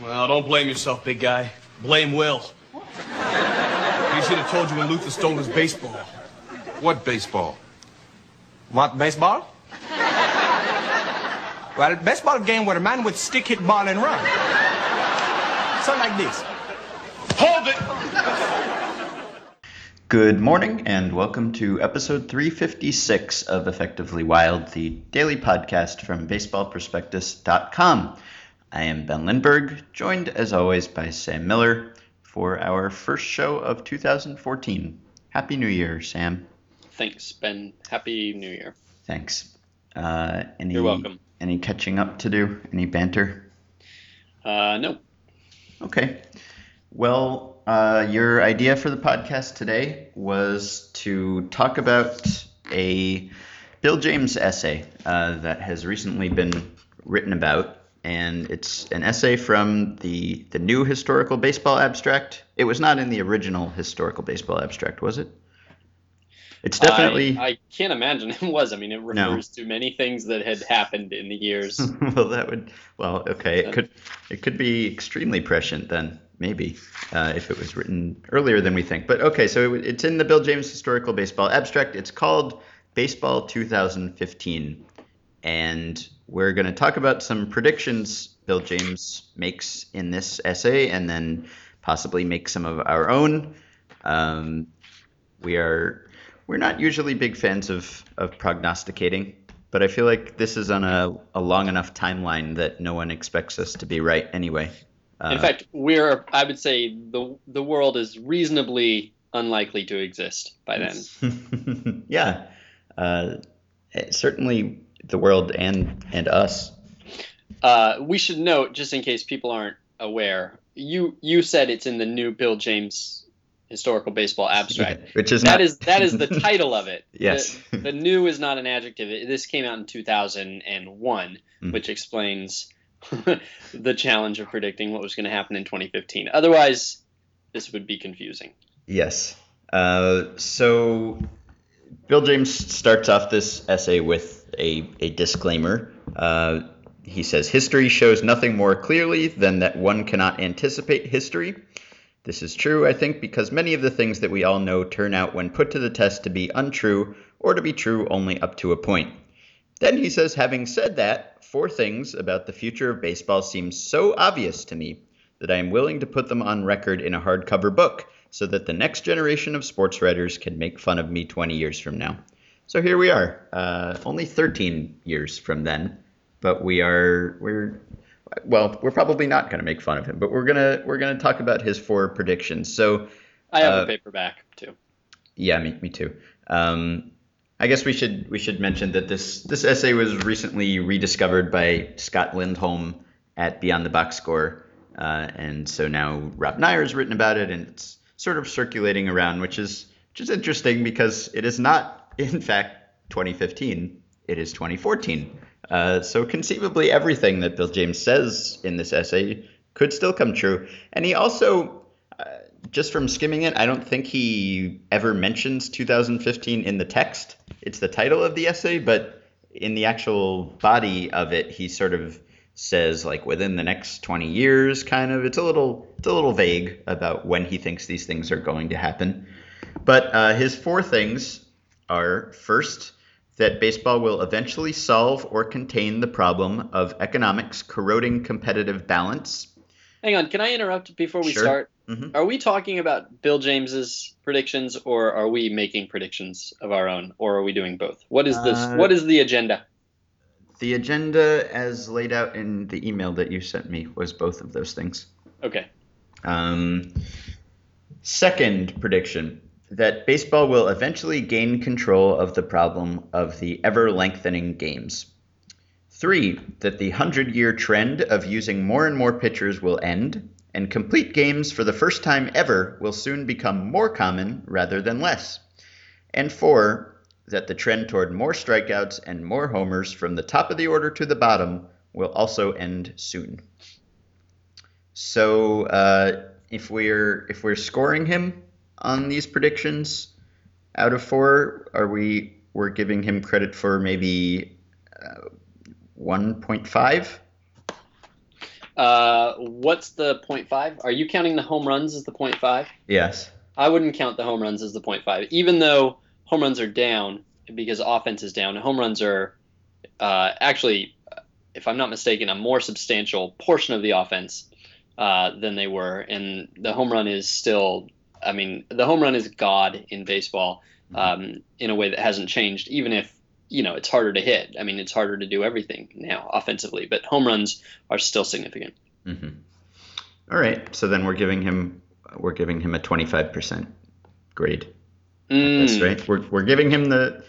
Well, don't blame yourself, big guy. Blame Will. He should have told you when Luther stole his baseball. What baseball? What baseball? well, baseball game where a man would stick hit ball and run. Something like this. Hold it! Good morning, and welcome to episode 356 of Effectively Wild, the daily podcast from baseballprospectus.com. I am Ben Lindbergh, joined as always by Sam Miller for our first show of 2014. Happy New Year, Sam. Thanks, Ben. Happy New Year. Thanks. Uh, any, You're welcome. Any catching up to do? Any banter? Uh, no. Okay. Well, uh, your idea for the podcast today was to talk about a Bill James essay uh, that has recently been written about, and it's an essay from the the new historical baseball abstract. It was not in the original historical baseball abstract, was it? It's definitely. I, I can't imagine it was. I mean, it refers to many things that had happened in the years. well, that would. Well, okay. It could. It could be extremely prescient then, maybe, uh, if it was written earlier than we think. But okay, so it, it's in the Bill James Historical Baseball Abstract. It's called Baseball 2015, and we're going to talk about some predictions Bill James makes in this essay, and then possibly make some of our own. Um, we are we're not usually big fans of, of prognosticating, but I feel like this is on a, a long enough timeline that no one expects us to be right anyway. Uh, in fact, we're I would say the the world is reasonably unlikely to exist by then. yeah, uh, certainly the world and and us. Uh, we should note, just in case people aren't aware, you you said it's in the new Bill James historical baseball abstract, Yeah, which is that not- is that is the title of it. Yes. The, the new is not an adjective. This came out in 2001, Mm. which explains the challenge of predicting what was going to happen in 2015. Otherwise, this would be confusing. Yes. Uh, so Bill James starts off this essay with a, a disclaimer. Uh, he says, History shows nothing more clearly than that one cannot anticipate history. This is true, I think, because many of the things that we all know turn out when put to the test to be untrue or to be true only up to a point. Then he says, having said that, four things about the future of baseball seem so obvious to me that I am willing to put them on record in a hardcover book so that the next generation of sports writers can make fun of me 20 years from now. So here we are, uh, only 13 years from then, but we are we're well, we're probably not going to make fun of him, but we're gonna we're gonna talk about his four predictions. So I have Uh, a paperback too. yeah, me, me too. Um, I guess we should we should mention that this this essay was recently rediscovered by Scott Lindholm at Beyond the Box Score, uh, and so now Rob Neyer's written about it, and it's sort of circulating around, which is which is interesting because it is not in fact 2015, it is 2014. Uh, so conceivably, everything that Bill James says in this essay could still come true, and he also just from skimming it, I don't think he ever mentions 2015 in the text. It's the title of the essay, but in the actual body of it, he sort of says like within the next 20 years, kind of. It's a little it's a little vague about when he thinks these things are going to happen. But uh, his four things are first that baseball will eventually solve or contain the problem of economics corroding competitive balance. Hang on, can I interrupt before we Sure. start? Mhm. Are we talking about Bill James's predictions, or are we making predictions of our own, or are we doing both? What is this? Uh, what is the agenda? The agenda, as laid out in the email that you sent me, was both of those things. Okay. Um, second prediction that baseball will eventually gain control of the problem of the ever lengthening games. Three, that the 100 year trend of using more and more pitchers will end, and complete games for the first time ever will soon become more common rather than less. And four, that the trend toward more strikeouts and more homers from the top of the order to the bottom will also end soon. So, uh, if we're if we're scoring him on these predictions out of four, are we we're giving him credit for maybe uh, 1.5? Uh, what's the point five? Are you counting the home runs as the point five? Yes. I wouldn't count the home runs as the point five, even though home runs are down because offense is down. Home runs are uh, actually, if I'm not mistaken, a more substantial portion of the offense uh, than they were, and the home run is still. I mean, the home run is god in baseball um, in a way that hasn't changed, even if you know it's harder to hit. I mean, it's harder to do everything now offensively, but home runs are still significant. Mm-hmm. All right. So then we're giving him we're giving him a 25% grade. Mm. That's right. We're, we're giving him the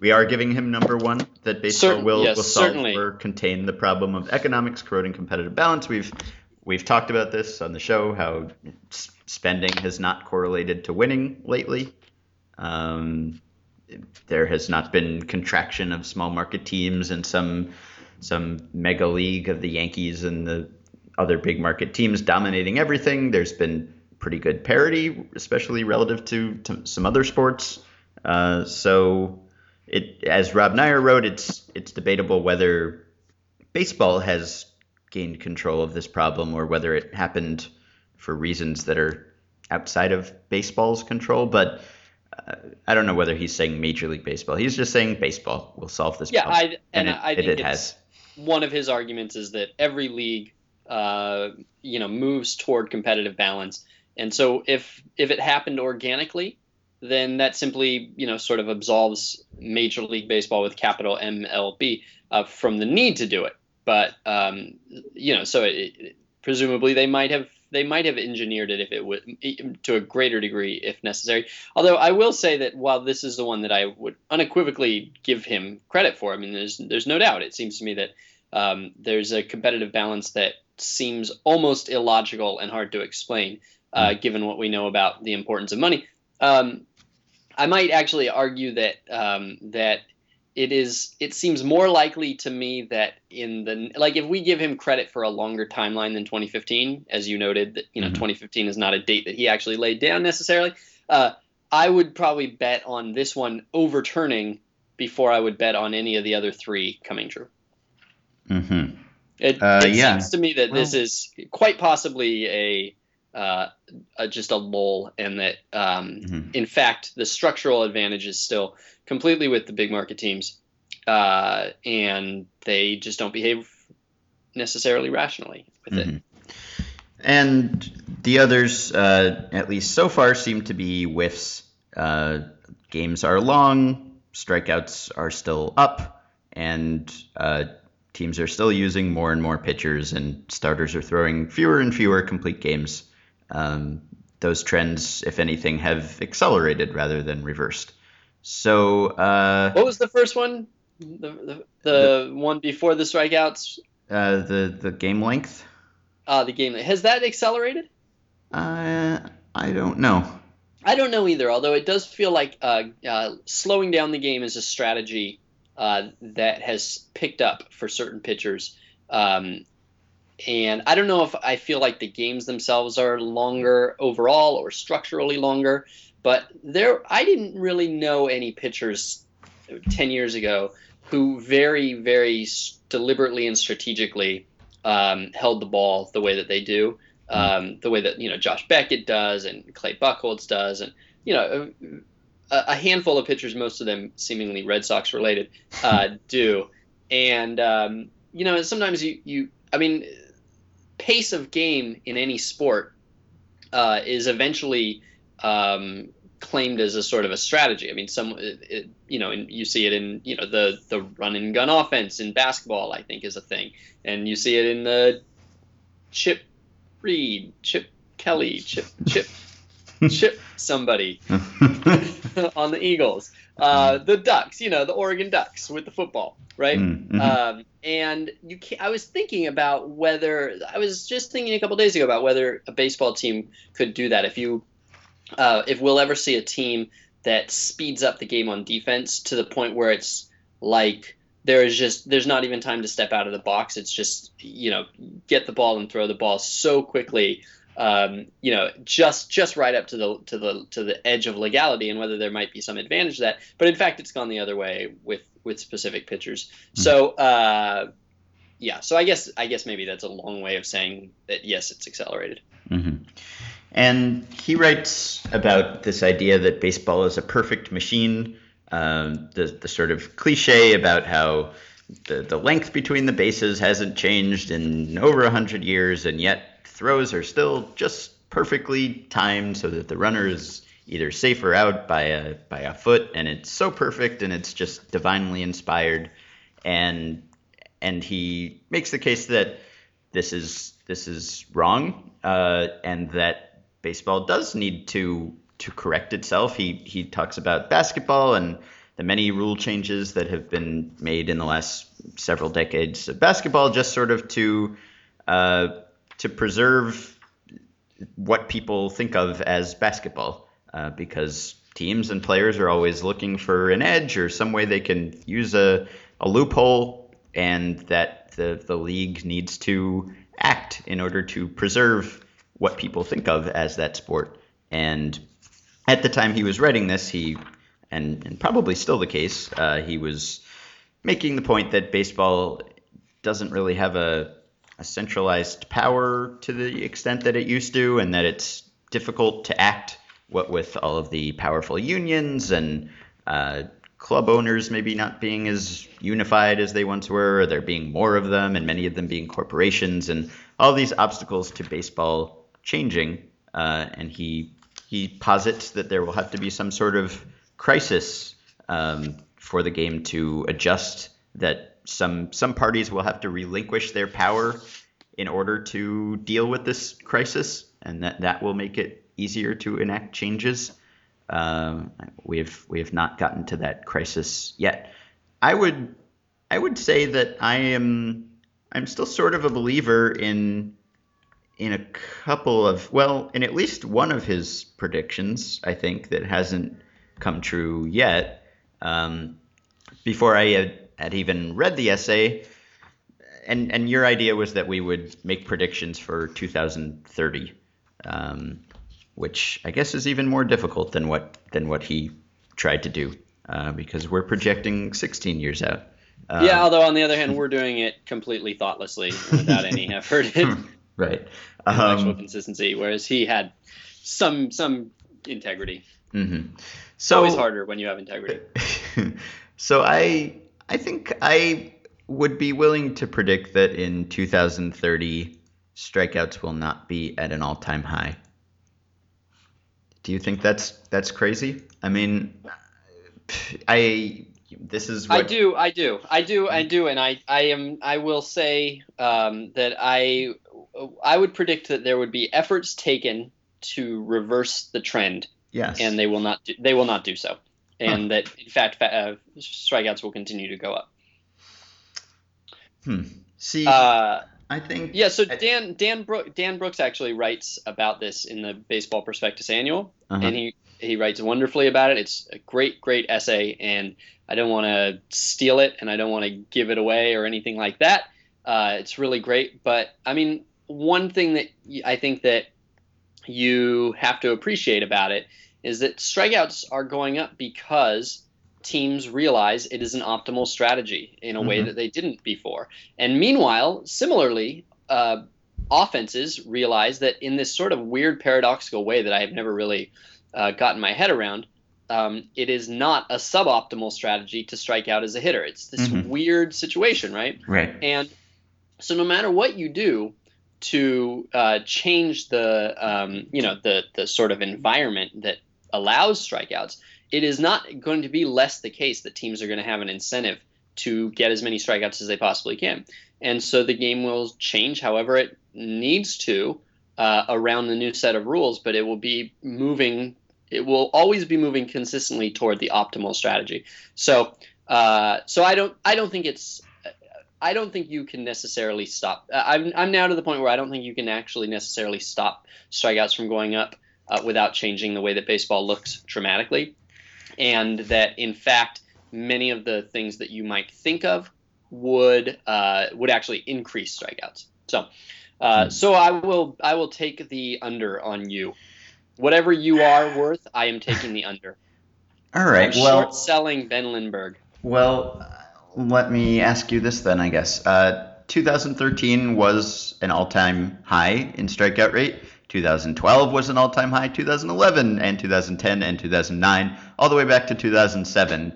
we are giving him number one that baseball Certain- will, yes, will solve certainly. or contain the problem of economics corroding competitive balance. We've we've talked about this on the show how spending has not correlated to winning lately. Um, there has not been contraction of small market teams and some some mega league of the Yankees and the other big market teams dominating everything. There's been pretty good parity, especially relative to, to some other sports. Uh, so, it as Rob Neyer wrote, it's it's debatable whether baseball has gained control of this problem or whether it happened for reasons that are outside of baseball's control. But uh, I don't know whether he's saying Major League Baseball. He's just saying baseball will solve this Yeah, problem. I and, it, I think it it's, has. one of his arguments is that every league, uh, you know, moves toward competitive balance, and so if if it happened organically, then that simply you know sort of absolves Major League Baseball with capital MLB uh, from the need to do it. But um, you know, so it, it- presumably they might have they might have engineered it if it would to a greater degree if necessary. Although I will say that while this is the one that I would unequivocally give him credit for, I mean, there's there's no doubt. It seems to me that um, there's a competitive balance that seems almost illogical and hard to explain, uh, given what we know about the importance of money. Um, I might actually argue that um, that it is. It seems more likely to me that in the like, if we give him credit for a longer timeline than 2015, as you noted, that you know Mhm. 2015 is not a date that he actually laid down necessarily. Uh, I would probably bet on this one overturning before I would bet on any of the other three coming true. Mm-hmm. It, Uh, it yeah. seems to me that this is quite possibly a, uh, just a lull, and that um, Mhm. in fact the structural advantage is still completely with the big market teams, uh, and they just don't behave necessarily rationally with it. Mhm. And the others, uh, at least so far, seem to be whiffs. Uh, games are long, strikeouts are still up, and uh, teams are still using more and more pitchers, and starters are throwing fewer and fewer complete games. Um, those trends, if anything, have accelerated rather than reversed. So, uh, What was the first one? The, the, the one before the strikeouts? uh, the the game length, Uh, the game length. has that accelerated? uh, I don't know. I don't know either, although it does feel like uh, uh, slowing down the game is a strategy uh, that has picked up for certain pitchers. Um, and I don't know if I feel like the games themselves are longer overall or structurally longer, but there I didn't really know any pitchers 10 years ago who very, very deliberately and strategically um, held the ball the way that they do um, the way that you know Josh Beckett does and Clay Buchholz does, and you know a, a handful of pitchers, most of them seemingly Red Sox related, uh, do. And um, you know sometimes you you I mean pace of game in any sport uh, is eventually um, claimed as a sort of a strategy. I mean, some it, it, you know, and you see it in you know the the run and gun offense in basketball. I think is a thing, and you see it in the chip Reed, Chip Kelly, Chip Chip Chip somebody on the Eagles, uh, the Ducks, you know, the Oregon Ducks with the football, right? Mm, mhm. Um, and you I was thinking about whether I was just thinking a couple days ago about whether a baseball team could do that. If you, uh, if we'll ever see a team that speeds up the game on defense to the point where it's like there is just there's not even time to step out of the box. It's just you know get the ball and throw the ball so quickly. Um, you know, just just right up to the to the to the edge of legality, and whether there might be some advantage to that. But in fact, it's gone the other way with with specific pitchers. So uh, yeah, so I guess I guess maybe that's a long way of saying that yes, it's accelerated. Mm-hmm. And he writes about this idea that baseball is a perfect machine, um, the, the sort of cliche about how the, the length between the bases hasn't changed in over 100 years, and yet throws are still just perfectly timed so that the runner is either safe or out by a, by a foot, and it's so perfect and it's just divinely inspired. And, and he makes the case that this is, this is wrong uh, and that baseball does need to to correct itself. He he talks about basketball and the many rule changes that have been made in the last several decades of basketball, just sort of to uh, to preserve what people think of as basketball, uh, because teams and players are always looking for an edge or some way they can use a, a loophole, and that the the league needs to act in order to preserve what people think of as that sport. And at the time he was writing this, he, and, and probably still the case, uh, he was making the point that baseball doesn't really have a, a centralized power to the extent that it used to, and that it's difficult to act what with all of the powerful unions and uh, club owners maybe not being as unified as they once were, or there being more of them, and many of them being corporations, and all these obstacles to baseball changing, uh, and he he posits that there will have to be some sort of crisis um, for the game to adjust. That some some parties will have to relinquish their power in order to deal with this crisis, and that that will make it easier to enact changes. Um, we have we have not gotten to that crisis yet. I would I would say that I am I'm still sort of a believer in in a couple of well, in at least one of his predictions, I think that hasn't come true yet. Um, before I had, had even read the essay, and and your idea was that we would make predictions for 2030, um, which I guess is even more difficult than what than what he tried to do, uh, because we're projecting 16 years out. Uh, yeah, although on the other hand, we're doing it completely thoughtlessly without any effort. right um, actual consistency, whereas he had some some integrity. Mm-hmm. So always harder when you have integrity. so I I think I would be willing to predict that in 2030 strikeouts will not be at an all-time high. Do you think that's that's crazy? I mean, I this is what... I do, I do, I do, I do, and I I am I will say um, that I I would predict that there would be efforts taken to reverse the trend. Yes. And they will not. Do, they will not do so. And huh. that in fact, uh, strikeouts will continue to go up. Hmm. See, uh, I think. Yeah. So Dan Dan Brook, Dan Brooks actually writes about this in the Baseball Prospectus Annual, uh-huh. and he he writes wonderfully about it. It's a great great essay, and I don't want to steal it, and I don't want to give it away or anything like that. Uh, it's really great, but I mean, one thing that I think that you have to appreciate about it is that strikeouts are going up because teams realize it is an optimal strategy in a mm-hmm. way that they didn't before. And meanwhile, similarly, uh, offenses realize that in this sort of weird paradoxical way that I have never really uh, gotten my head around, um, it is not a suboptimal strategy to strike out as a hitter. It's this mm-hmm. weird situation, right? Right. And so no matter what you do, to uh, change the um, you know the the sort of environment that allows strikeouts, it is not going to be less the case that teams are going to have an incentive to get as many strikeouts as they possibly can, and so the game will change however it needs to uh, around the new set of rules, but it will be moving. It will always be moving consistently toward the optimal strategy. So, uh, so I don't, I don't think it's I don't think you can necessarily stop. Uh, I'm, I'm now to the point where I don't think you can actually necessarily stop strikeouts from going up uh, without changing the way that baseball looks dramatically. And that, in fact, many of the things that you might think of would uh, would actually increase strikeouts. So, uh, hmm. so I will I will take the under on you. Whatever you are worth, I am taking the under. All right. I'm well, short selling Ben Lindbergh. Well let me ask you this then, I guess. Uh, 2013 was an all-time high in strikeout rate. 2012 was an all-time high. 2011 and 2010 and 2009, all the way back to 2007,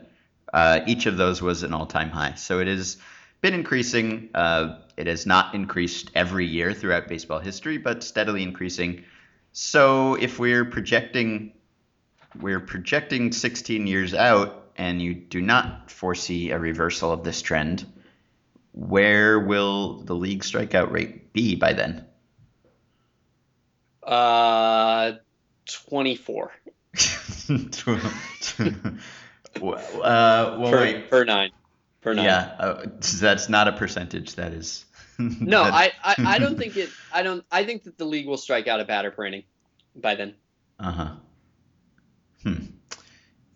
uh, each of those was an all-time high. So it has been increasing. Uh, it has not increased every year throughout baseball history, but steadily increasing. So if we're projecting, we're projecting 16 years out, and you do not foresee a reversal of this trend, where will the league strikeout rate be by then? Uh, 24 uh, well, per, wait. per nine. Per nine. Yeah, uh, that's not a percentage. That is. No, that- I, I, I don't think it. I don't. I think that the league will strike out a batter per inning by then. Uh huh. Hmm.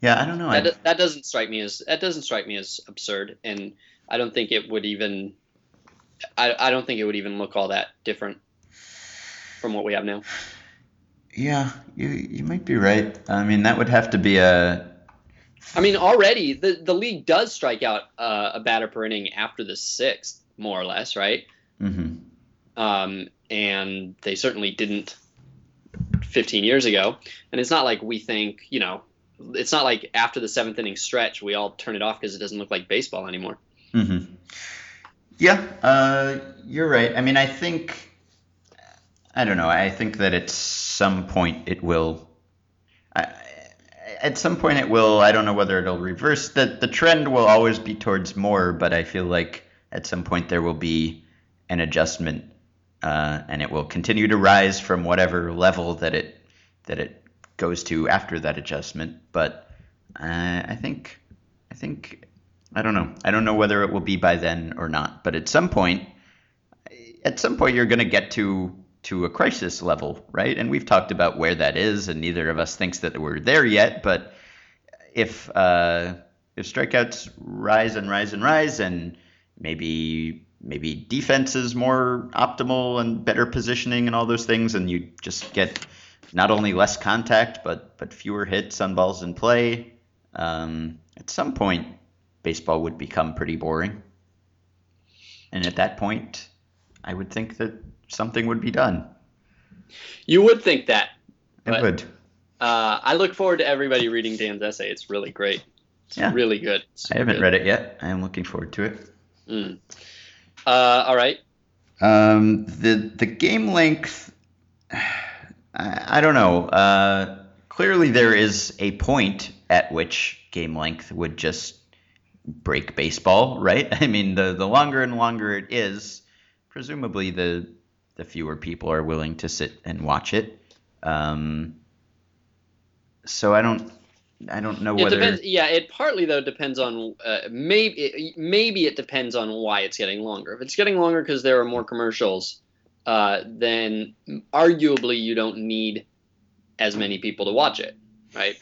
Yeah, I don't know. That, I, that doesn't strike me as that doesn't strike me as absurd, and I don't think it would even. I, I don't think it would even look all that different from what we have now. yeah, you you might be right. I mean, that would have to be a. I mean, already the the league does strike out uh, a batter per inning after the sixth, more or less, right? Mm-hmm. um, and they certainly didn't 15 years ago. And it's not like we think, you know, it's not like after the seventh inning stretch we all turn it off because it doesn't look like baseball anymore. Mm-hmm. Yeah, uh, you're right. I mean, I think. I don't know. I think that at some point it will. I, at some point it will. I don't know whether it'll reverse. The the trend will always be towards more, but I feel like at some point there will be an adjustment, uh, and it will continue to rise from whatever level that it that it goes to after that adjustment. But uh, I think I think I don't know. I don't know whether it will be by then or not. But at some point, at some point, you're going to get to to a crisis level, right? And we've talked about where that is, and neither of us thinks that we're there yet. But if uh, if strikeouts rise and rise and rise, and maybe maybe defense is more optimal and better positioning and all those things, and you just get not only less contact but but fewer hits on balls in play. Um, at some point, baseball would become pretty boring, and at that point, I would think that something would be done. You would think that. It But- would. Uh, I look forward to everybody reading Dan's essay. It's really great. It's Yeah. really good. I haven't read it yet. I am looking forward to it. Mm. Uh, all right. Um, the the game length, I, I don't know. Uh, clearly, there is a point at which game length would just break baseball, right? I mean, the the longer and longer it is, presumably the the fewer people are willing to sit and watch it. Um, so I don't I don't know It whether depends. Yeah, it partly though depends on uh, maybe maybe it depends on why it's getting longer. If it's getting longer because there are more commercials, uh, then arguably you don't need as many people to watch it, right?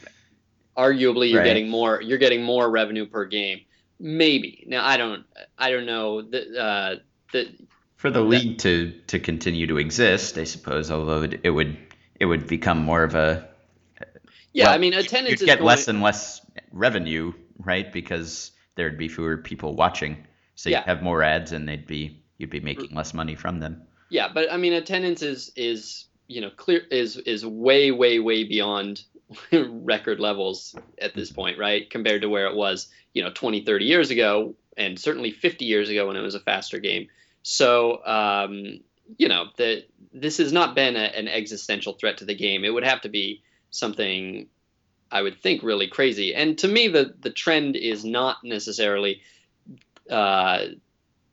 Arguably you're Right. getting more you're getting more revenue per game. Maybe now I don't I don't know that uh, that for the league to to continue to exist, I suppose. Although it, it would it would become more of a yeah well, I mean attendance you'd is get going, less and less revenue, right? Because there'd be fewer people watching, so Yeah. you'd have more ads, and they'd be you'd be making less money from them. Yeah, but I mean, attendance is is you know clear is is way way way beyond record levels at this mm-hmm. point, right? Compared to where it was, you know, 20, 30 years ago, and certainly 50 years ago when it was a faster game. So, um, you know, that this has not been a, an existential threat to the game. It would have to be something, I would think, really crazy. And to me, the the trend is not necessarily. Uh,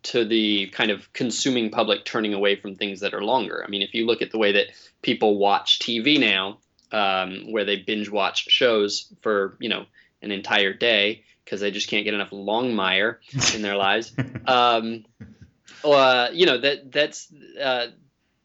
to the kind of consuming public turning away from things that are longer. I mean, if you look at the way that people watch TV now, um, where they binge watch shows for you know an entire day because they just can't get enough Longmire in their lives, um, uh, you know that that's uh,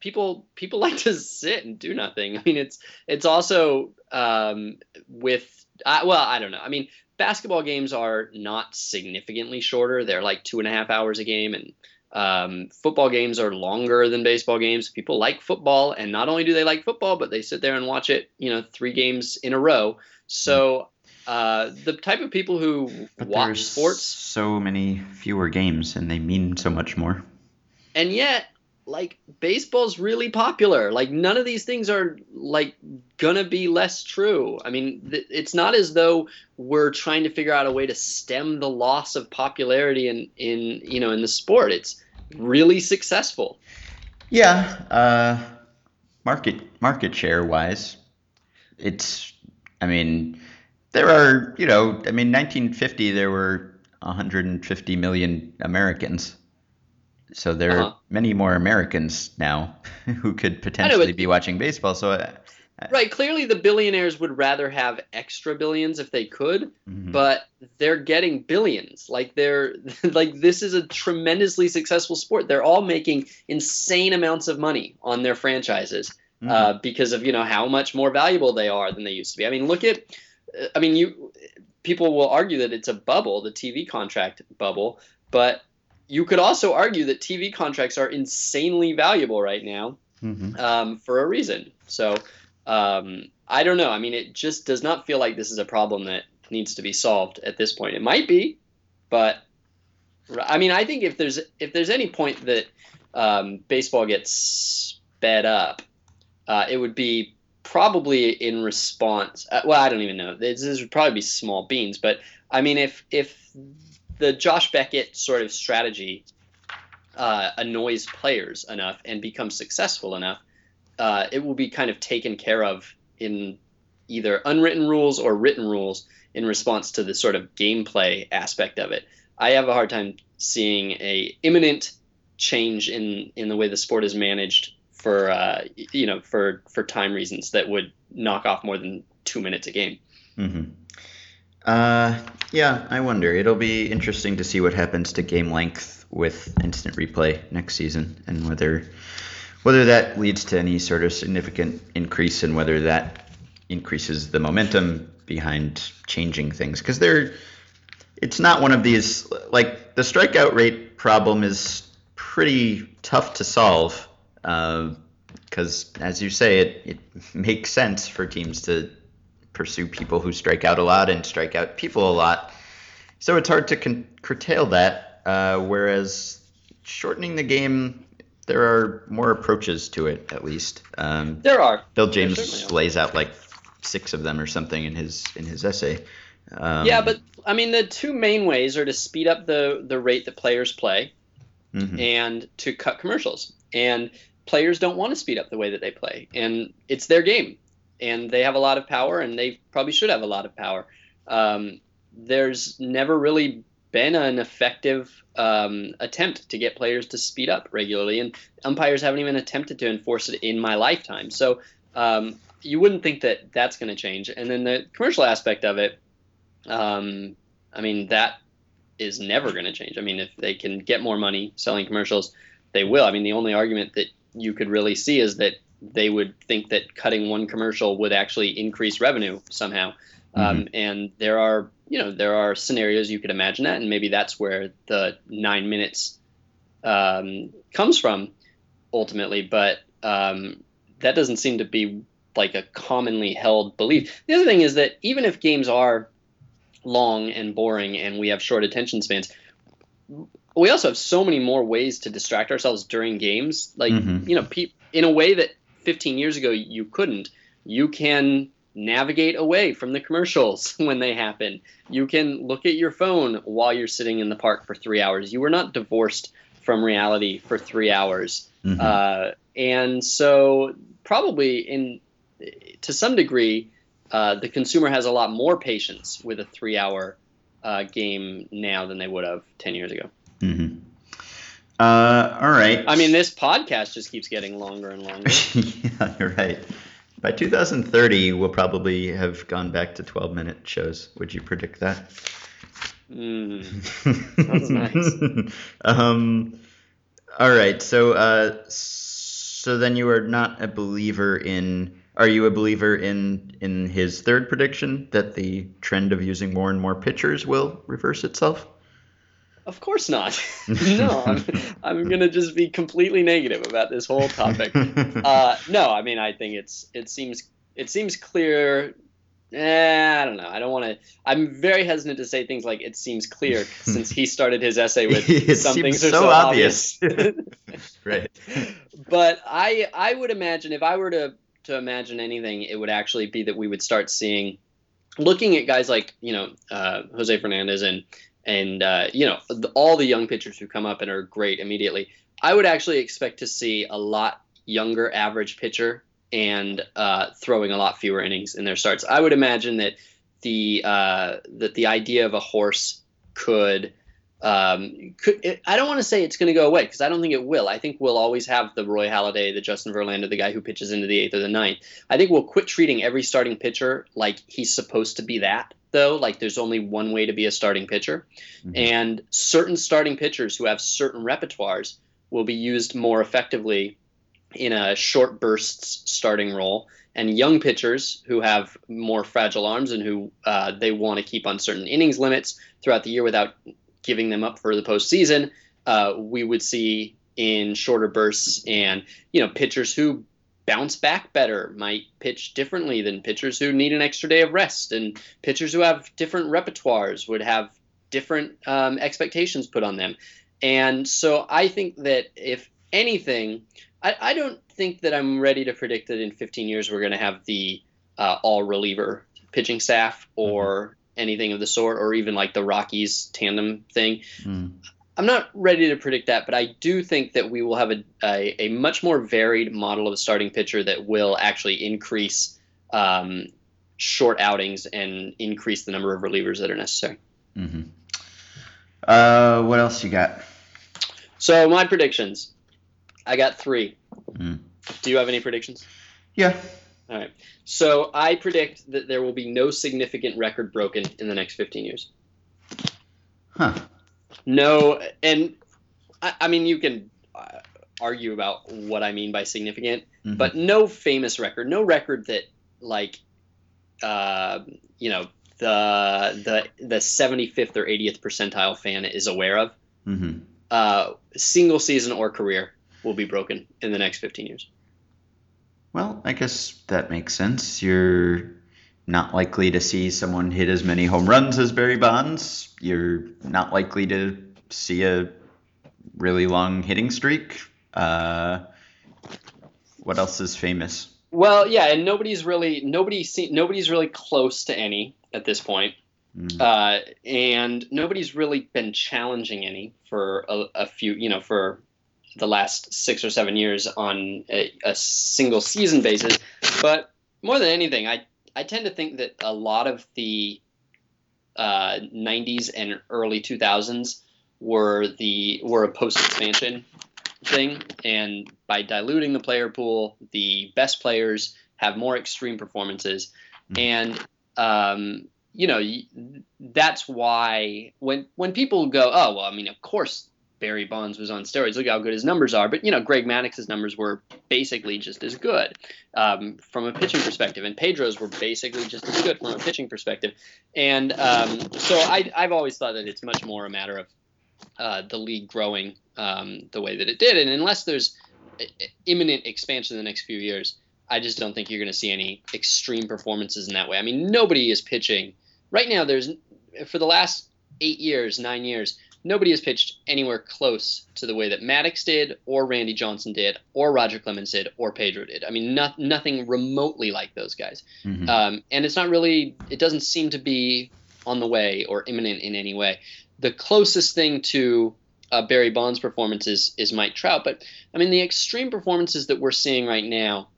people people like to sit and do nothing. I mean, it's it's also um, with uh, well, I don't know. I mean, basketball games are not significantly shorter. They're like two and a half hours a game, and um, football games are longer than baseball games. People like football, and not only do they like football, but they sit there and watch it, you know, three games in a row. So uh, the type of people who But watch sports, so many fewer games, and they mean so much more. and yet like baseball's really popular like none of these things are like gonna be less true i mean th- it's not as though we're trying to figure out a way to stem the loss of popularity in in you know in the sport it's really successful Yeah, uh, market market share wise, it's. I mean, there are you know, I mean, 1950 there were 150 million Americans, so there Uh-huh. are many more Americans now who could potentially be watching baseball. So, uh, right clearly the billionaires would rather have extra billions if they could mhm. but they're getting billions like they're like this is a tremendously successful sport they're all making insane amounts of money on their franchises Mhm. uh, because of you know how much more valuable they are than they used to be i mean look at uh, i mean you people will argue that it's a bubble the tv contract bubble but you could also argue that tv contracts are insanely valuable right now Mhm. um, for a reason. So um, I don't know. I mean, it just does not feel like this is a problem that needs to be solved at this point. It might be, but I mean, I think if there's if there's any point that um, baseball gets sped up, uh, it would be probably in response. Uh, well, I don't even know. This, this would probably be small beans, but I mean, if if the Josh Beckett sort of strategy uh, annoys players enough and becomes successful enough, uh, it will be kind of taken care of in either unwritten rules or written rules in response to the sort of gameplay aspect of it. I have a hard time seeing a imminent change in in the way the sport is managed for uh, you know for for time reasons that would knock off more than two minutes a game. hmm Uh, yeah, I wonder. It'll be interesting to see what happens to game length with instant replay next season, and whether whether that leads to any sort of significant increase, and whether that increases the momentum behind changing things. Because there, it's not one of these like the strikeout rate problem is pretty tough to solve. Because, as you say, it, it makes sense for teams to pursue people who strike out a lot and strike out people a lot. So it's hard to con- curtail that. Uh, whereas shortening the game, there are more approaches to it, at least. Um, There are Bill James lays out like six of them or something in his in his essay. Um, yeah, but I mean the two main ways are to speed up the the rate that players play mhm. and to cut commercials. And players don't want to speed up the way that they play, and it's their game, and they have a lot of power, and they probably should have a lot of power. Um, there's never really been an effective um, attempt to get players to speed up regularly, and umpires haven't even attempted to enforce it in my lifetime. So um, you wouldn't think that that's going to change. And then the commercial aspect of it, um, I mean, that is never going to change. I mean, if they can get more money selling commercials, they will. I mean, the only argument that you could really see is that they would think that cutting one commercial would actually increase revenue somehow. Um, and there are, you know, there are scenarios you could imagine that, and maybe that's where the nine minutes um, comes from ultimately. But um, that doesn't seem to be like a commonly held belief. The other thing is that even if games are long and boring and we have short attention spans, we also have so many more ways to distract ourselves during games. Like, Mhm. you know, pe- in a way that 15 years ago you couldn't. You can navigate away from the commercials when they happen. You can look at your phone while you're sitting in the park for three hours. You were not divorced from reality for three hours. Mhm. Uh, and so, probably in to some degree, uh, the consumer has a lot more patience with a three-hour uh, game now than they would have ten years ago. Mhm. Uh, all right. I mean, this podcast just keeps getting longer and longer. yeah, you're right. By 2030, we'll probably have gone back to 12 minute shows. Would you predict that? Mm. Sounds nice. um, all right. So, uh, so then you are not a believer in. Are you a believer in in his third prediction that the trend of using more and more pitchers will reverse itself? Of course not. no, I'm, I'm gonna just be completely negative about this whole topic. Uh, no, I mean, I think it's it seems it seems clear Eh, I don't know. I don't want to. I'm very hesitant to say things like it seems clear since he started his essay with it some things are so, so obvious. right. but I I would imagine if I were to to imagine anything, it would actually be that we would start seeing, looking at guys like you know uh, Jose Fernandez and and uh, you know the, all the young pitchers who come up and are great immediately. I would actually expect to see a lot younger average pitcher and uh, throwing a lot fewer innings in their starts. I would imagine that the uh, that the idea of a horse could um, could it, I don't want to say it's going to go away because I don't think it will. I think we'll always have the Roy Halladay, the Justin Verlander, the guy who pitches into the eighth or the ninth. I think we'll quit treating every starting pitcher like he's supposed to be that though. Like there's only one way to be a starting pitcher, Mhm. and certain starting pitchers who have certain repertoires will be used more effectively in a short bursts starting role. And young pitchers who have more fragile arms and who uh, they want to keep on certain innings limits throughout the year without giving them up for the postseason, uh, we would see in shorter bursts. And you know, pitchers who bounce back better might pitch differently than pitchers who need an extra day of rest, and pitchers who have different repertoires would have different um, expectations put on them. And so I think that if anything, I, I don't think that I'm ready to predict that in 15 years we're going to have the uh, all reliever pitching staff or anything of the sort, or even like the Rockies tandem thing. Mm. I'm not ready to predict that, but I do think that we will have a, a, a much more varied model of a starting pitcher that will actually increase um, short outings and increase the number of relievers that are necessary. hmm Uh, what else you got? So my predictions, I got three. Mm. Do you have any predictions? Yeah. All right. So I predict that there will be no significant record broken in the next 15 years. Huh. No, and I, I mean you can uh, argue about what I mean by significant, Mhm. but no famous record, no record that like, uh, you know, the the the 75th or 80th percentile fan is aware of. Mhm. Uh, single season or career will be broken in the next 15 years. Well, I guess that makes sense. You're not likely to see someone hit as many home runs as Barry Bonds. You're not likely to see a really long hitting streak. Uh, what else is famous? Well, yeah, and nobody's really nobody see, nobody's really close to any at this point, Mm. uh, and nobody's really been challenging any for a, a few, you know, for the last six or seven years on a, a single season basis. But more than anything, I I tend to think that a lot of the uh, 90s and early 2000s were the were a post expansion thing, and by diluting the player pool, the best players have more extreme performances, Mhm. and um, you know that's why when when people go, oh well, I mean, of course Barry Bonds was on steroids. Look how good his numbers are. But you know, Greg Maddux's numbers were basically just as good um, from a pitching perspective, and Pedro's were basically just as good from a pitching perspective. And um, so I, I've always thought that it's much more a matter of uh, the league growing um, the way that it did, and unless there's imminent expansion in the next few years, I just don't think you're going to see any extreme performances in that way. I mean, nobody is pitching right now. There's for the last eight years, nine years, nobody has pitched anywhere close to the way that Maddux did, or Randy Johnson did, or Roger Clemens did, or Pedro did. I mean, not, nothing remotely like those guys. Mhm. Um, and it's not really, it doesn't seem to be on the way or imminent in any way. The closest thing to uh, Barry Bonds' performances is Mike Trout. But I mean, the extreme performances that we're seeing right now,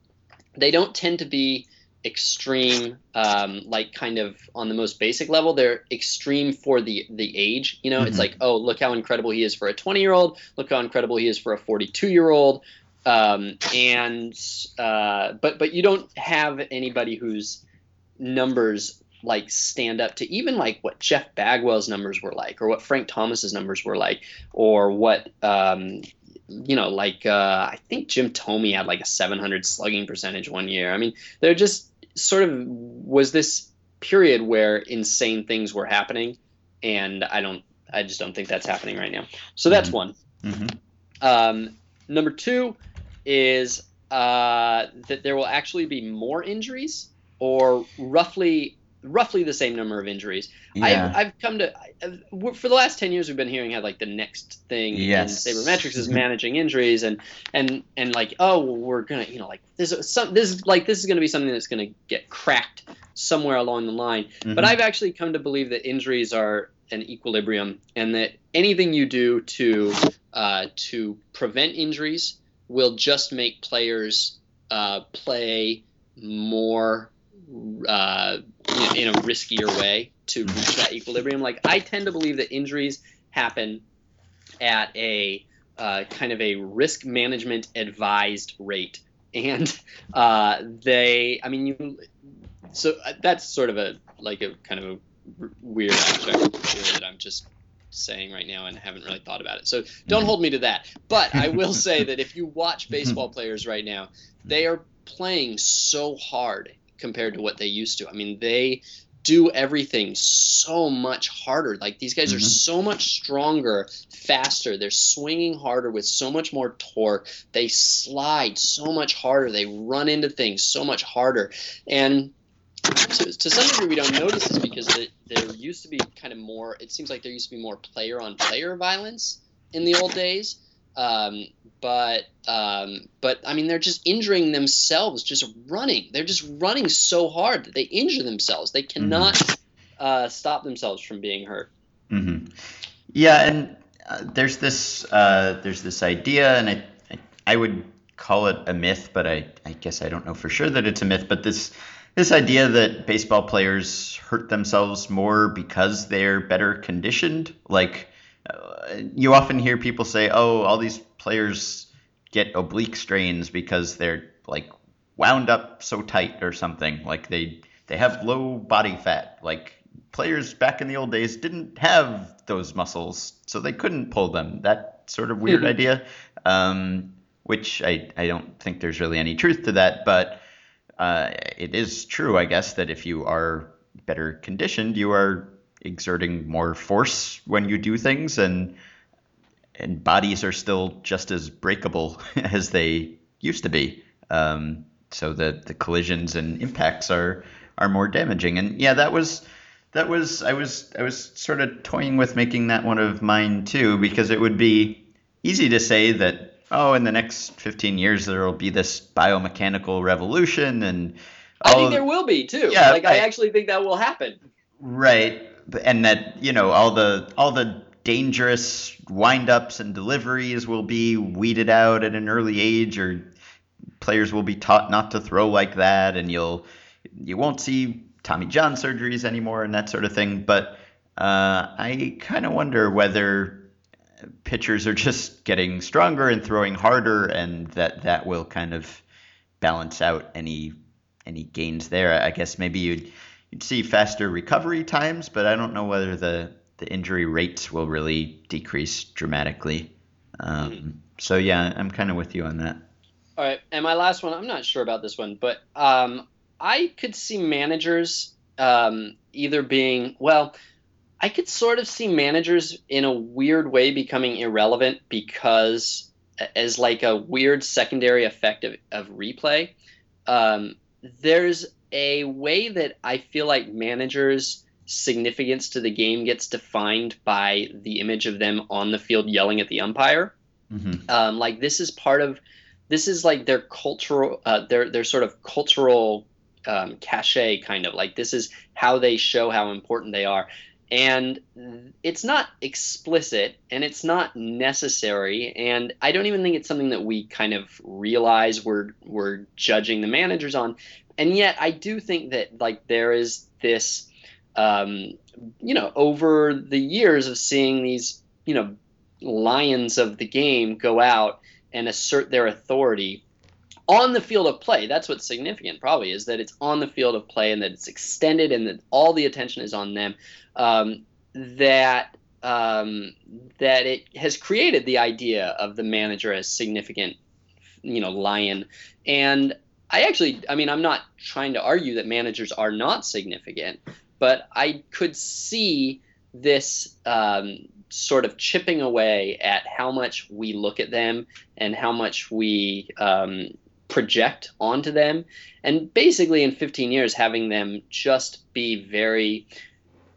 they don't tend to be extreme, um, like kind of on the most basic level. They're extreme for the the age. You know, it's Mhm. like, oh, look how incredible he is for a 20 year old. Look how incredible he is for a 42 year old. Um, and uh, but but you don't have anybody whose numbers like stand up to even like what Jeff Bagwell's numbers were like, or what Frank Thomas's numbers were like, or what um, you know, like uh, I think Jim Thome had like a 700 slugging percentage one year. I mean, they're just sort of was this period where insane things were happening, and I don't, I just don't think that's happening right now. So that's Mhm. one. Mhm. Um, number two is uh, that there will actually be more injuries, or roughly roughly the same number of injuries. Yeah. I've, I've come to I've, for the last ten years we've been hearing how like the next thing Yes. in sabermetrics is managing injuries and and and like oh well, we're gonna you know like this is some this is like this is gonna be something that's gonna get cracked somewhere along the line. But Mhm. I've actually come to believe that injuries are an equilibrium and that anything you do to uh, to prevent injuries will just make players uh, play more uh, in, a riskier way to reach that equilibrium. Like I tend to believe that injuries happen at a uh, kind of a risk management advised rate, and uh, they, I mean, you. So uh, that's sort of a like a kind of a weird abstract that I'm just saying right now and haven't really thought about it. So don't hold me to that. But I will say that if you watch baseball players right now, they are playing so hard compared to what they used to. I mean, they do everything so much harder. Like these guys are Mhm. so much stronger, faster. They're swinging harder with so much more torque. They slide so much harder. They run into things so much harder. And to, to some degree, we don't notice this because it, there used to be kind of more. It seems like there used to be more player-on-player violence in the old days. Um, but um, but I mean, they're just injuring themselves just running. They're just running so hard that they injure themselves. They cannot uh, stop themselves from being hurt. hmm Yeah, and uh, there's this uh, there's this idea, and I, I I would call it a myth, but I, I guess I don't know for sure that it's a myth. But this this idea that baseball players hurt themselves more because they're better conditioned, like you often hear people say, "Oh, all these players get oblique strains because they're like wound up so tight or something. Like they they have low body fat. Like players back in the old days didn't have those muscles, so they couldn't pull them. That sort of weird Mhm. idea, um, which I I don't think there's really any truth to that, but uh, it is true, I guess, that if you are better conditioned, you are exerting more force when you do things, and and bodies are still just as breakable as they used to be. Um, so the the collisions and impacts are are more damaging. And yeah, that was that was I was I was sort of toying with making that one of mine too because it would be easy to say that oh in the next 15 years there will be this biomechanical revolution and I think there will be too. Yeah, like I I- actually think that will happen. Right, and that you know all the all the dangerous windups and deliveries will be weeded out at an early age, or players will be taught not to throw like that, and you'll you won't see Tommy John surgeries anymore and that sort of thing. But uh, I kind of wonder whether pitchers are just getting stronger and throwing harder, and that that will kind of balance out any any gains there. I guess maybe you'd you'd see faster recovery times, but I don't know whether the the injury rates will really decrease dramatically. Um, so yeah, I'm kind of with you on that. All right, and my last one, I'm not sure about this one, but um, I could see managers um, either being well, I could sort of see managers in a weird way becoming irrelevant because as like a weird secondary effect of, of replay. Um, there's a way that I feel like managers' significance to the game gets defined by the image of them on the field yelling at the umpire. Hmm um, like this is part of this is like their cultural uh, their their sort of cultural um, cachet kind of. Like this is how they show how important they are. And it's not explicit and it's not necessary and i don't even think it's something that we kind of realize we're we're judging the managers on and yet i do think that like there is this um, you know over the years of seeing these you know lions of the game go out and assert their authority on the field of play. That's what's significant, probably, is that it's on the field of play and that it's extended and that all the attention is on them. Um, that um, that it has created the idea of the manager as significant, you know, lion. And I actually, I mean, I'm not trying to argue that managers are not significant, but I could see this um, sort of chipping away at how much we look at them and how much we um, project onto them, and basically in 15 years having them just be very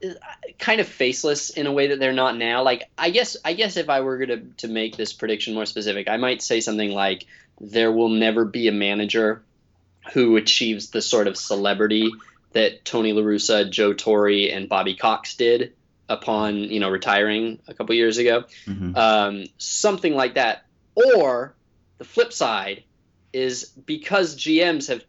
uh, kind of faceless in a way that they're not now. Like I guess I guess if I were to to make this prediction more specific, I might say something like there will never be a manager who achieves the sort of celebrity that Tony La Russa, Joe Torre, and Bobby Cox did upon you know retiring a couple years ago. Mhm. Um, something like that. Or the flip side is because GMs have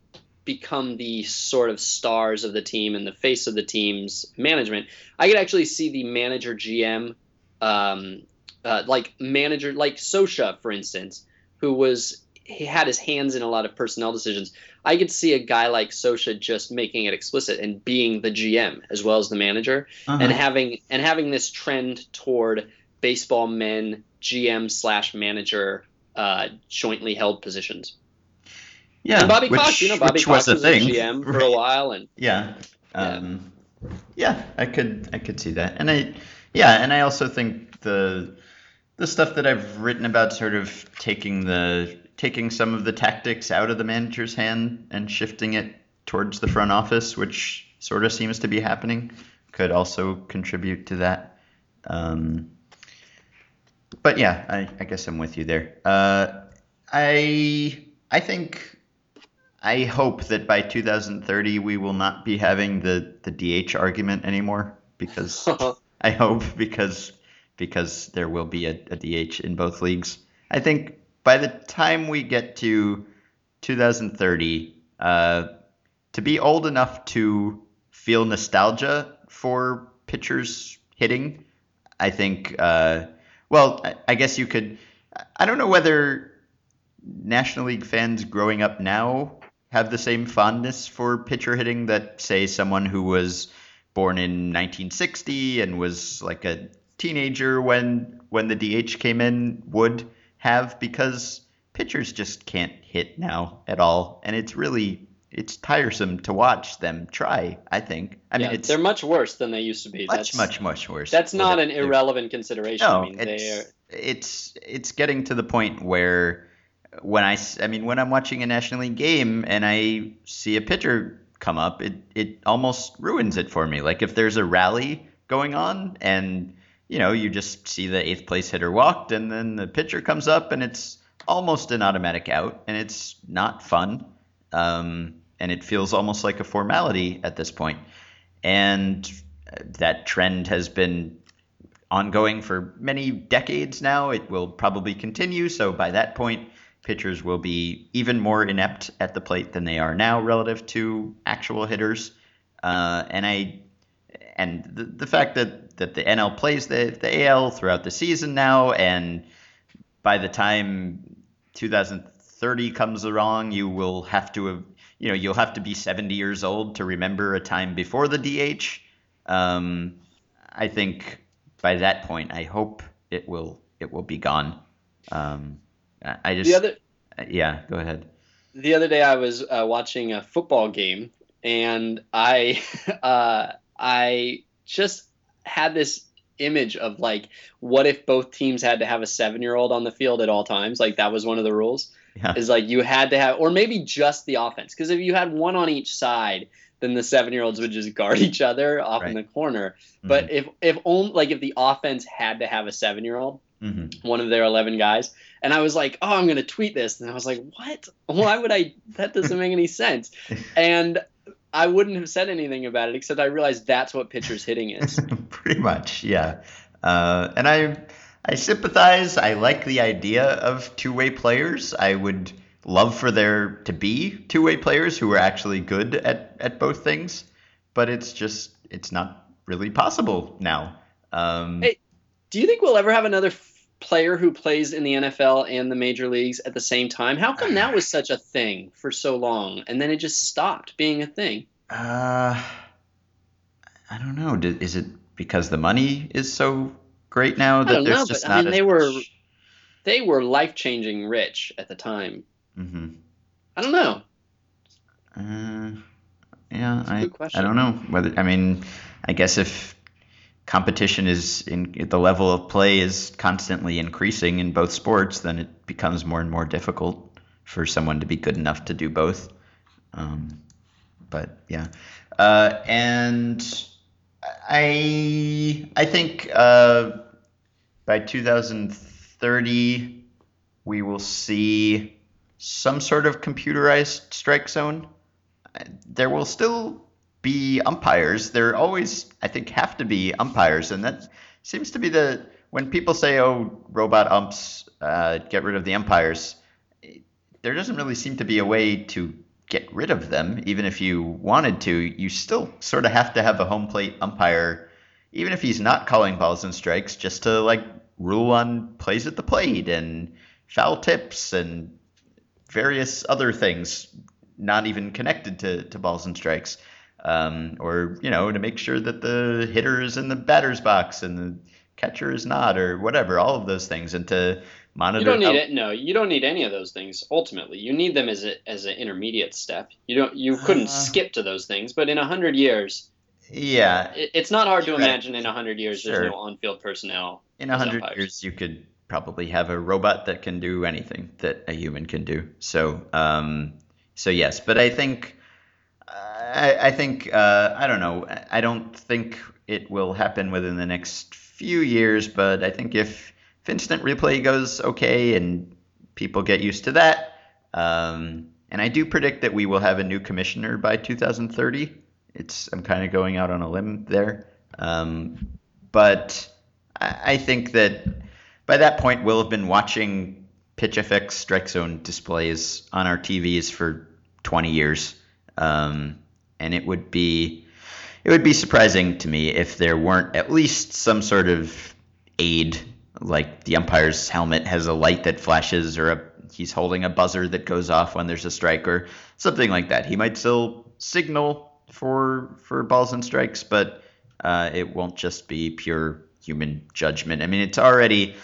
become the sort of stars of the team and the face of the team's management, I could actually see the manager GM, um, uh, like manager like Scioscia, for instance, who was he had his hands in a lot of personnel decisions. I could see a guy like Scioscia just making it explicit and being the GM as well as the manager Uh-huh. and having and having this trend toward baseball men GM slash manager uh, jointly held positions. yeah, and Bobby which, Cox, you know, Bobby Cox was was thing. a GM for a while, and Yeah. Yeah. Um, yeah, I could I could see that, and I yeah, and I also think the the stuff that I've written about sort of taking the taking some of the tactics out of the manager's hand and shifting it towards the front office, which sort of seems to be happening, could also contribute to that. Um, but yeah, I, I guess I'm with you there. Uh, I I think I hope that by 2030 we will not be having the, the DH argument anymore because I hope because because there will be a, a DH in both leagues. I think by the time we get to 2030, uh, to be old enough to feel nostalgia for pitchers hitting, I think. Uh, well, I, I guess you could. I don't know whether National League fans growing up now have the same fondness for pitcher hitting that, say, someone who was born in 1960 and was like a teenager when when the DH came in would have, because pitchers just can't hit now at all, and it's really it's tiresome to watch them try. I think. I mean, yeah, it's they're much worse than they used to be. much, that's, much, much worse. That's not an irrelevant consideration. no, I mean, it's, it's it's getting to the point where when I I mean when I'm watching a National League game and I see a pitcher come up, it it almost ruins it for me. Like if there's a rally going on and you know you just see the eighth place hitter walked and then the pitcher comes up and it's almost an automatic out and it's not fun. Um, and it feels almost like a formality at this point. And that trend has been ongoing for many decades now. It will probably continue. So by that point, pitchers will be even more inept at the plate than they are now relative to actual hitters. Uh, and I and the, the fact that, that the NL plays the, the AL throughout the season now, and by the time 2030 comes along, you will have to have, you know, you'll have to be 70 years old to remember a time before the DH. Um, I think by that point, I hope it will it will be gone. Um, I just the other yeah, go ahead. the other day I was uh, watching a football game and I uh, I just had this image of like what if both teams had to have a seven year old on the field at all times? Like that was one of the rules. Yeah. is like you had to have or maybe just the offense. Because if you had one on each side then the seven year olds would just guard each other off in the Right. corner but if if only like if the offense had to have a seven year old hmm one of their 11 guys and i was like oh i'm going to tweet this. And i was like what? Why would i? That doesn't make any sense. And i wouldn't have said anything about it except i realized that's what pitchers hitting is Pretty much, yeah. Uh, and I I sympathize. I like the idea of two way players. I would love for there to be two way players who are actually good at, at both things, but it's just it's not really possible now. Um, Hey, do you think we'll ever have another player who plays in the nfl and the major leagues at the same time how come that was such a thing for so long and then it just stopped being a thing uh, I don't know. Is it because the money is so great now that don't there's know, just but, I not mean, as they were- much- they were life-changing rich at the time Mhm. i don't know Uh, yeah, I. I don't know whether I mean I guess if competition is in the level of play is constantly increasing in both sports, then it becomes more and more difficult for someone to be good enough to do both. Um, but yeah, uh, and I I think uh, by 2030 we will see some sort of computerized strike zone. There will still be umpires. There always, I think, have to be umpires, and that seems to be the when people say, "Oh, robot umps, uh, get rid of the umpires." There doesn't really seem to be a way to get rid of them, even if you wanted to. You still sort of have to have a home plate umpire, even if he's not calling balls and strikes, just to like rule on plays at the plate and foul tips and various other things not even connected to, to balls and strikes. Um, or, you know, to make sure that the hitter is in the batter's box and the catcher is not, or whatever, all of those things. And to monitor. You don't need it. No, you don't need any of those things. Ultimately, you need them as a as an intermediate step. You don't. You couldn't Uh. skip to those things. But in a hundred years, Yeah. it, it's not hard to Right. imagine. In a hundred years, Sure. there's no on-field personnel. In a hundred umpires. years, you could probably have a robot that can do anything that a human can do. So, um, so yes, but I think, I, I think, uh, I don't know. I- don't think it will happen within the next few years, but I think if, if instant replay goes okay and people get used to that, um, and I do predict that we will have a new commissioner by 2030. It's I'm kind of going out on a limb there, um, but I, I think that by that point we'll have been watching pitch FX strike zone displays on our TVs for 20 years, um, and it would be it would be surprising to me if there weren't at least some sort of aid, like the umpire's helmet has a light that flashes, or a, he's holding a buzzer that goes off when there's a strike, or something like that. He might still signal for for balls and strikes, but uh, it won't just be pure human judgment. I mean, it's already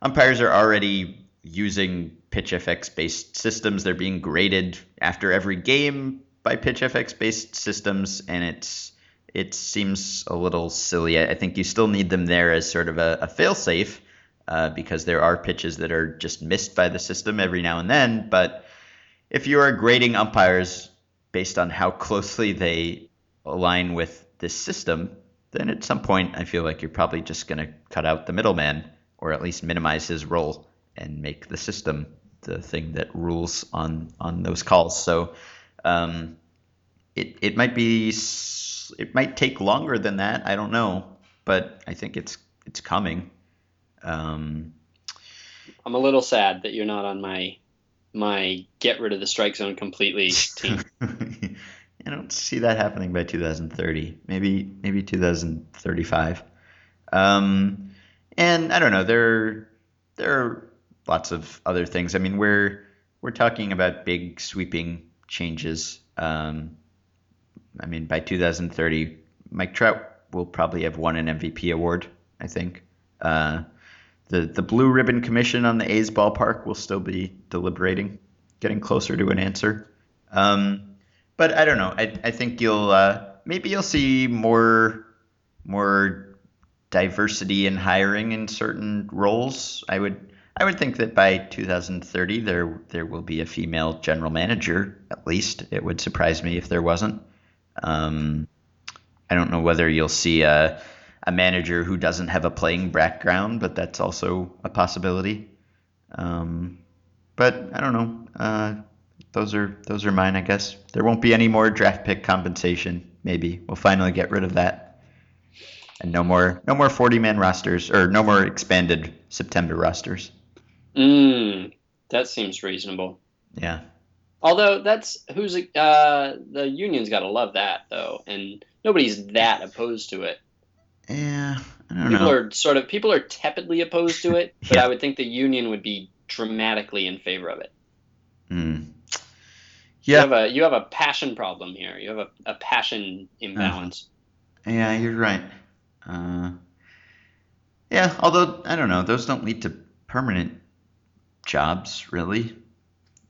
umpires are already using PitchFX based systems. They're being graded after every game by PitchFX based systems, and it's it seems a little silly. I think you still need them there as sort of a, a failsafe uh, because there are pitches that are just missed by the system every now and then. But if you are grading umpires based on how closely they align with this system, then at some point I feel like you're probably just going to cut out the middleman or at least minimize his role and make the system the thing that rules on on those calls. So um, it it might be it might take longer than that. I don't know, but I think it's it's coming. Um, I'm a little sad that you're not on my my get rid of the strike zone completely team. I don't see that happening by 2030. Maybe maybe 2035. Um, and I don't know. There there are lots of other things. I mean, we're we're talking about big sweeping changes. Um, I mean, by 2030, Mike Trout will probably have won an MVP award. I think. Uh, the the Blue Ribbon Commission on the A's ballpark will still be deliberating, getting closer to an answer. Um, but I don't know. I, I think you'll uh, maybe you'll see more more diversity in hiring in certain roles. I would I would think that by 2030 there there will be a female general manager at least. It would surprise me if there wasn't. Um, I don't know whether you'll see a a manager who doesn't have a playing background, but that's also a possibility. Um, but I don't know. Uh, those are those are mine, I guess. There won't be any more draft pick compensation. Maybe we'll finally get rid of that, and no more no more forty man rosters or no more expanded September rosters. Mm, that seems reasonable. Yeah, Although that's who's uh, the union's got to love that though, and nobody's that opposed to it. yeah. I don't People know. are sort of people are tepidly opposed to it, but Yeah. I would think the union would be dramatically in favor of it. Mm. You have a you have a passion problem here. You have a, a passion imbalance. yeah, you're right. Uh, yeah, although I don't know, those don't lead to permanent jobs, really.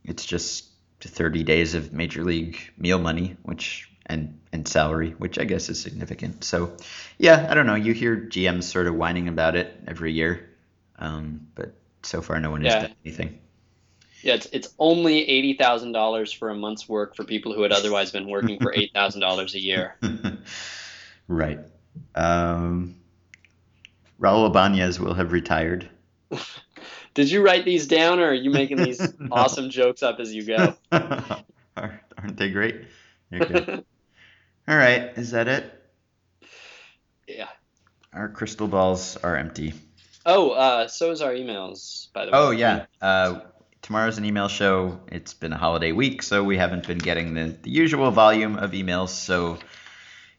It's just 30 days of major league meal money, which and and salary, which I guess is significant. So, yeah, I don't know. You hear GMs sort of whining about it every year, um, but so far no one has Yeah. done anything. Yeah, it's it's only eighty thousand dollars for a month's work for people who had otherwise been working for eight thousand dollars a year. right. Um, Raul Ibanez will have retired. Did you write these down, or are you making these No. awesome jokes up as you go? Aren't they great? All right. Is that it? yeah. Our crystal balls are empty. Oh, uh, so is our emails, by the way. Oh yeah. Uh, tomorrow's an email show. It's been a holiday week, so we haven't been getting the, the usual volume of emails. So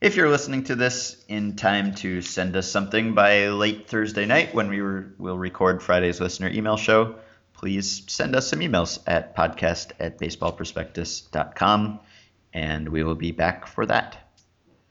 if you're listening to this in time to send us something by late Thursday night when we re- will record Friday's listener email show, please send us some emails at podcast at baseballprospectus.com and we will be back for that.